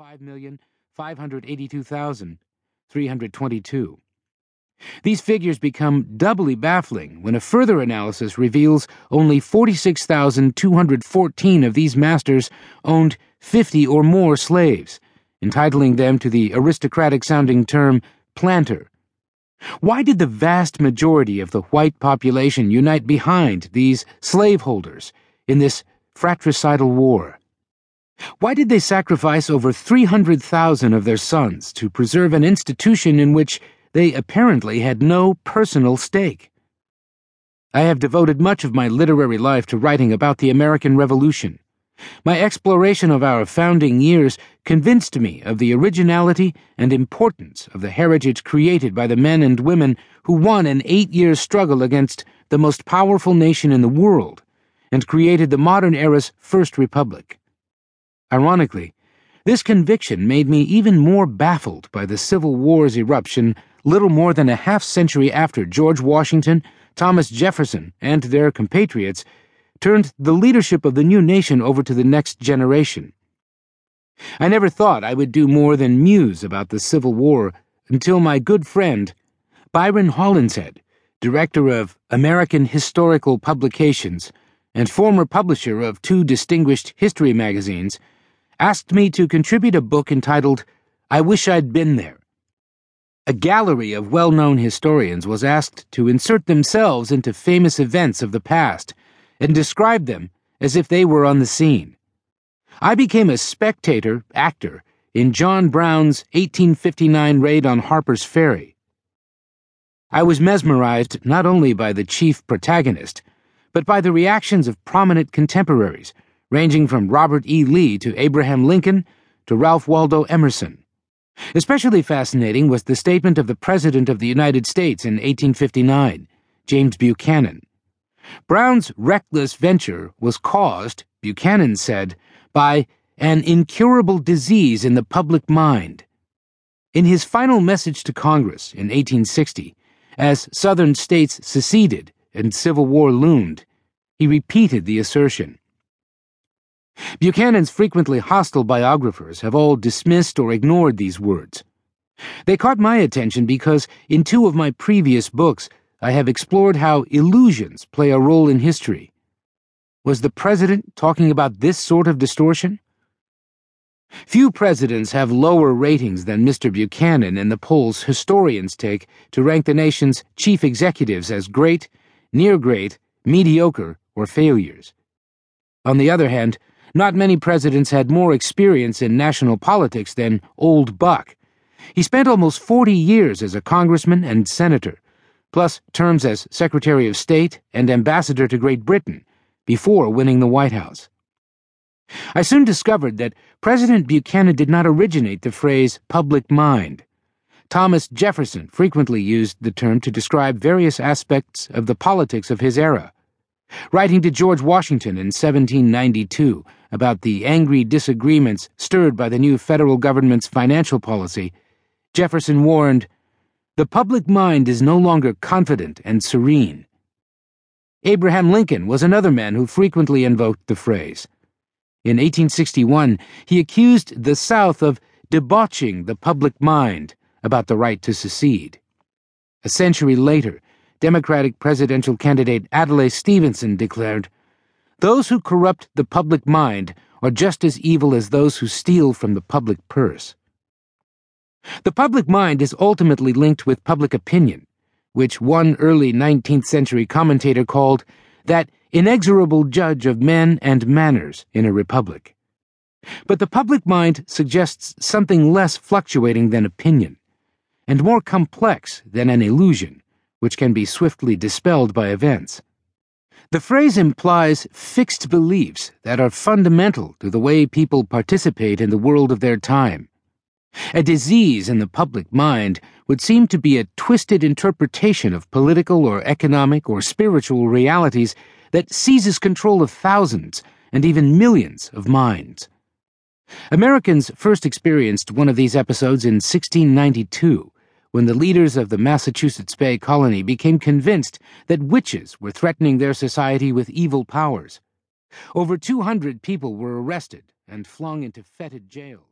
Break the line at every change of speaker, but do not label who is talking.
5,582,322. These figures become doubly baffling when a further analysis reveals only 46,214 of these masters owned 50 or more slaves, entitling them to the aristocratic sounding term planter. Why did the vast majority of the white population unite behind these slaveholders in this fratricidal war? Why did they sacrifice over 300,000 of their sons to preserve an institution in which they apparently had no personal stake? I have devoted much of my literary life to writing about the American Revolution. My exploration of our founding years convinced me of the originality and importance of the heritage created by the men and women who won an eight year struggle against the most powerful nation in the world and created the modern era's first republic. Ironically, this conviction made me even more baffled by the Civil War's eruption little more than a half century after George Washington, Thomas Jefferson, and their compatriots turned the leadership of the new nation over to the next generation. I never thought I would do more than muse about the Civil War until my good friend, Byron Hollinshead, director of American Historical Publications and former publisher of two distinguished history magazines, asked me to contribute a book entitled I Wish I'd Been There. A gallery of well known historians was asked to insert themselves into famous events of the past and describe them as if they were on the scene. I became a spectator actor in John Brown's 1859 raid on Harper's Ferry. I was mesmerized not only by the chief protagonist, but by the reactions of prominent contemporaries, ranging from Robert E. Lee to Abraham Lincoln to Ralph Waldo Emerson. Especially fascinating was the statement of the President of the United States in 1859, James Buchanan. Brown's reckless venture was caused, Buchanan said, by an incurable disease in the public mind. In his final message to Congress in 1860, as Southern states seceded and civil war loomed, he repeated the assertion. Buchanan's frequently hostile biographers have all dismissed or ignored these words. They caught my attention because in two of my previous books, I have explored how illusions play a role in history. Was the president talking about this sort of distortion? Few presidents have lower ratings than Mr. Buchanan in the polls historians take to rank the nation's chief executives as great, near great, mediocre, or failures. On the other hand, not many presidents had more experience in national politics than Old Buck. He spent almost 40 years as a congressman and senator plus terms as Secretary of State and Ambassador to Great Britain, before winning the White House. I soon discovered that President Buchanan did not originate the phrase public mind. Thomas Jefferson frequently used the term to describe various aspects of the politics of his era. Writing to George Washington in 1792 about the angry disagreements stirred by the new federal government's financial policy, Jefferson warned, the public mind is no longer confident and serene. Abraham Lincoln was another man who frequently invoked the phrase. In 1861, he accused the South of debauching the public mind about the right to secede. A century later, Democratic presidential candidate Adlai Stevenson declared, Those who corrupt the public mind are just as evil as those who steal from the public purse. The public mind is ultimately linked with public opinion, which one early 19th century commentator called that inexorable judge of men and manners in a republic. But the public mind suggests something less fluctuating than opinion, and more complex than an illusion, which can be swiftly dispelled by events. The phrase implies fixed beliefs that are fundamental to the way people participate in the world of their time a disease in the public mind would seem to be a twisted interpretation of political or economic or spiritual realities that seizes control of thousands and even millions of minds. Americans first experienced one of these episodes in 1692 when the leaders of the Massachusetts Bay Colony became convinced that witches were threatening their society with evil powers. Over 200 people were arrested and flung into fetid jails.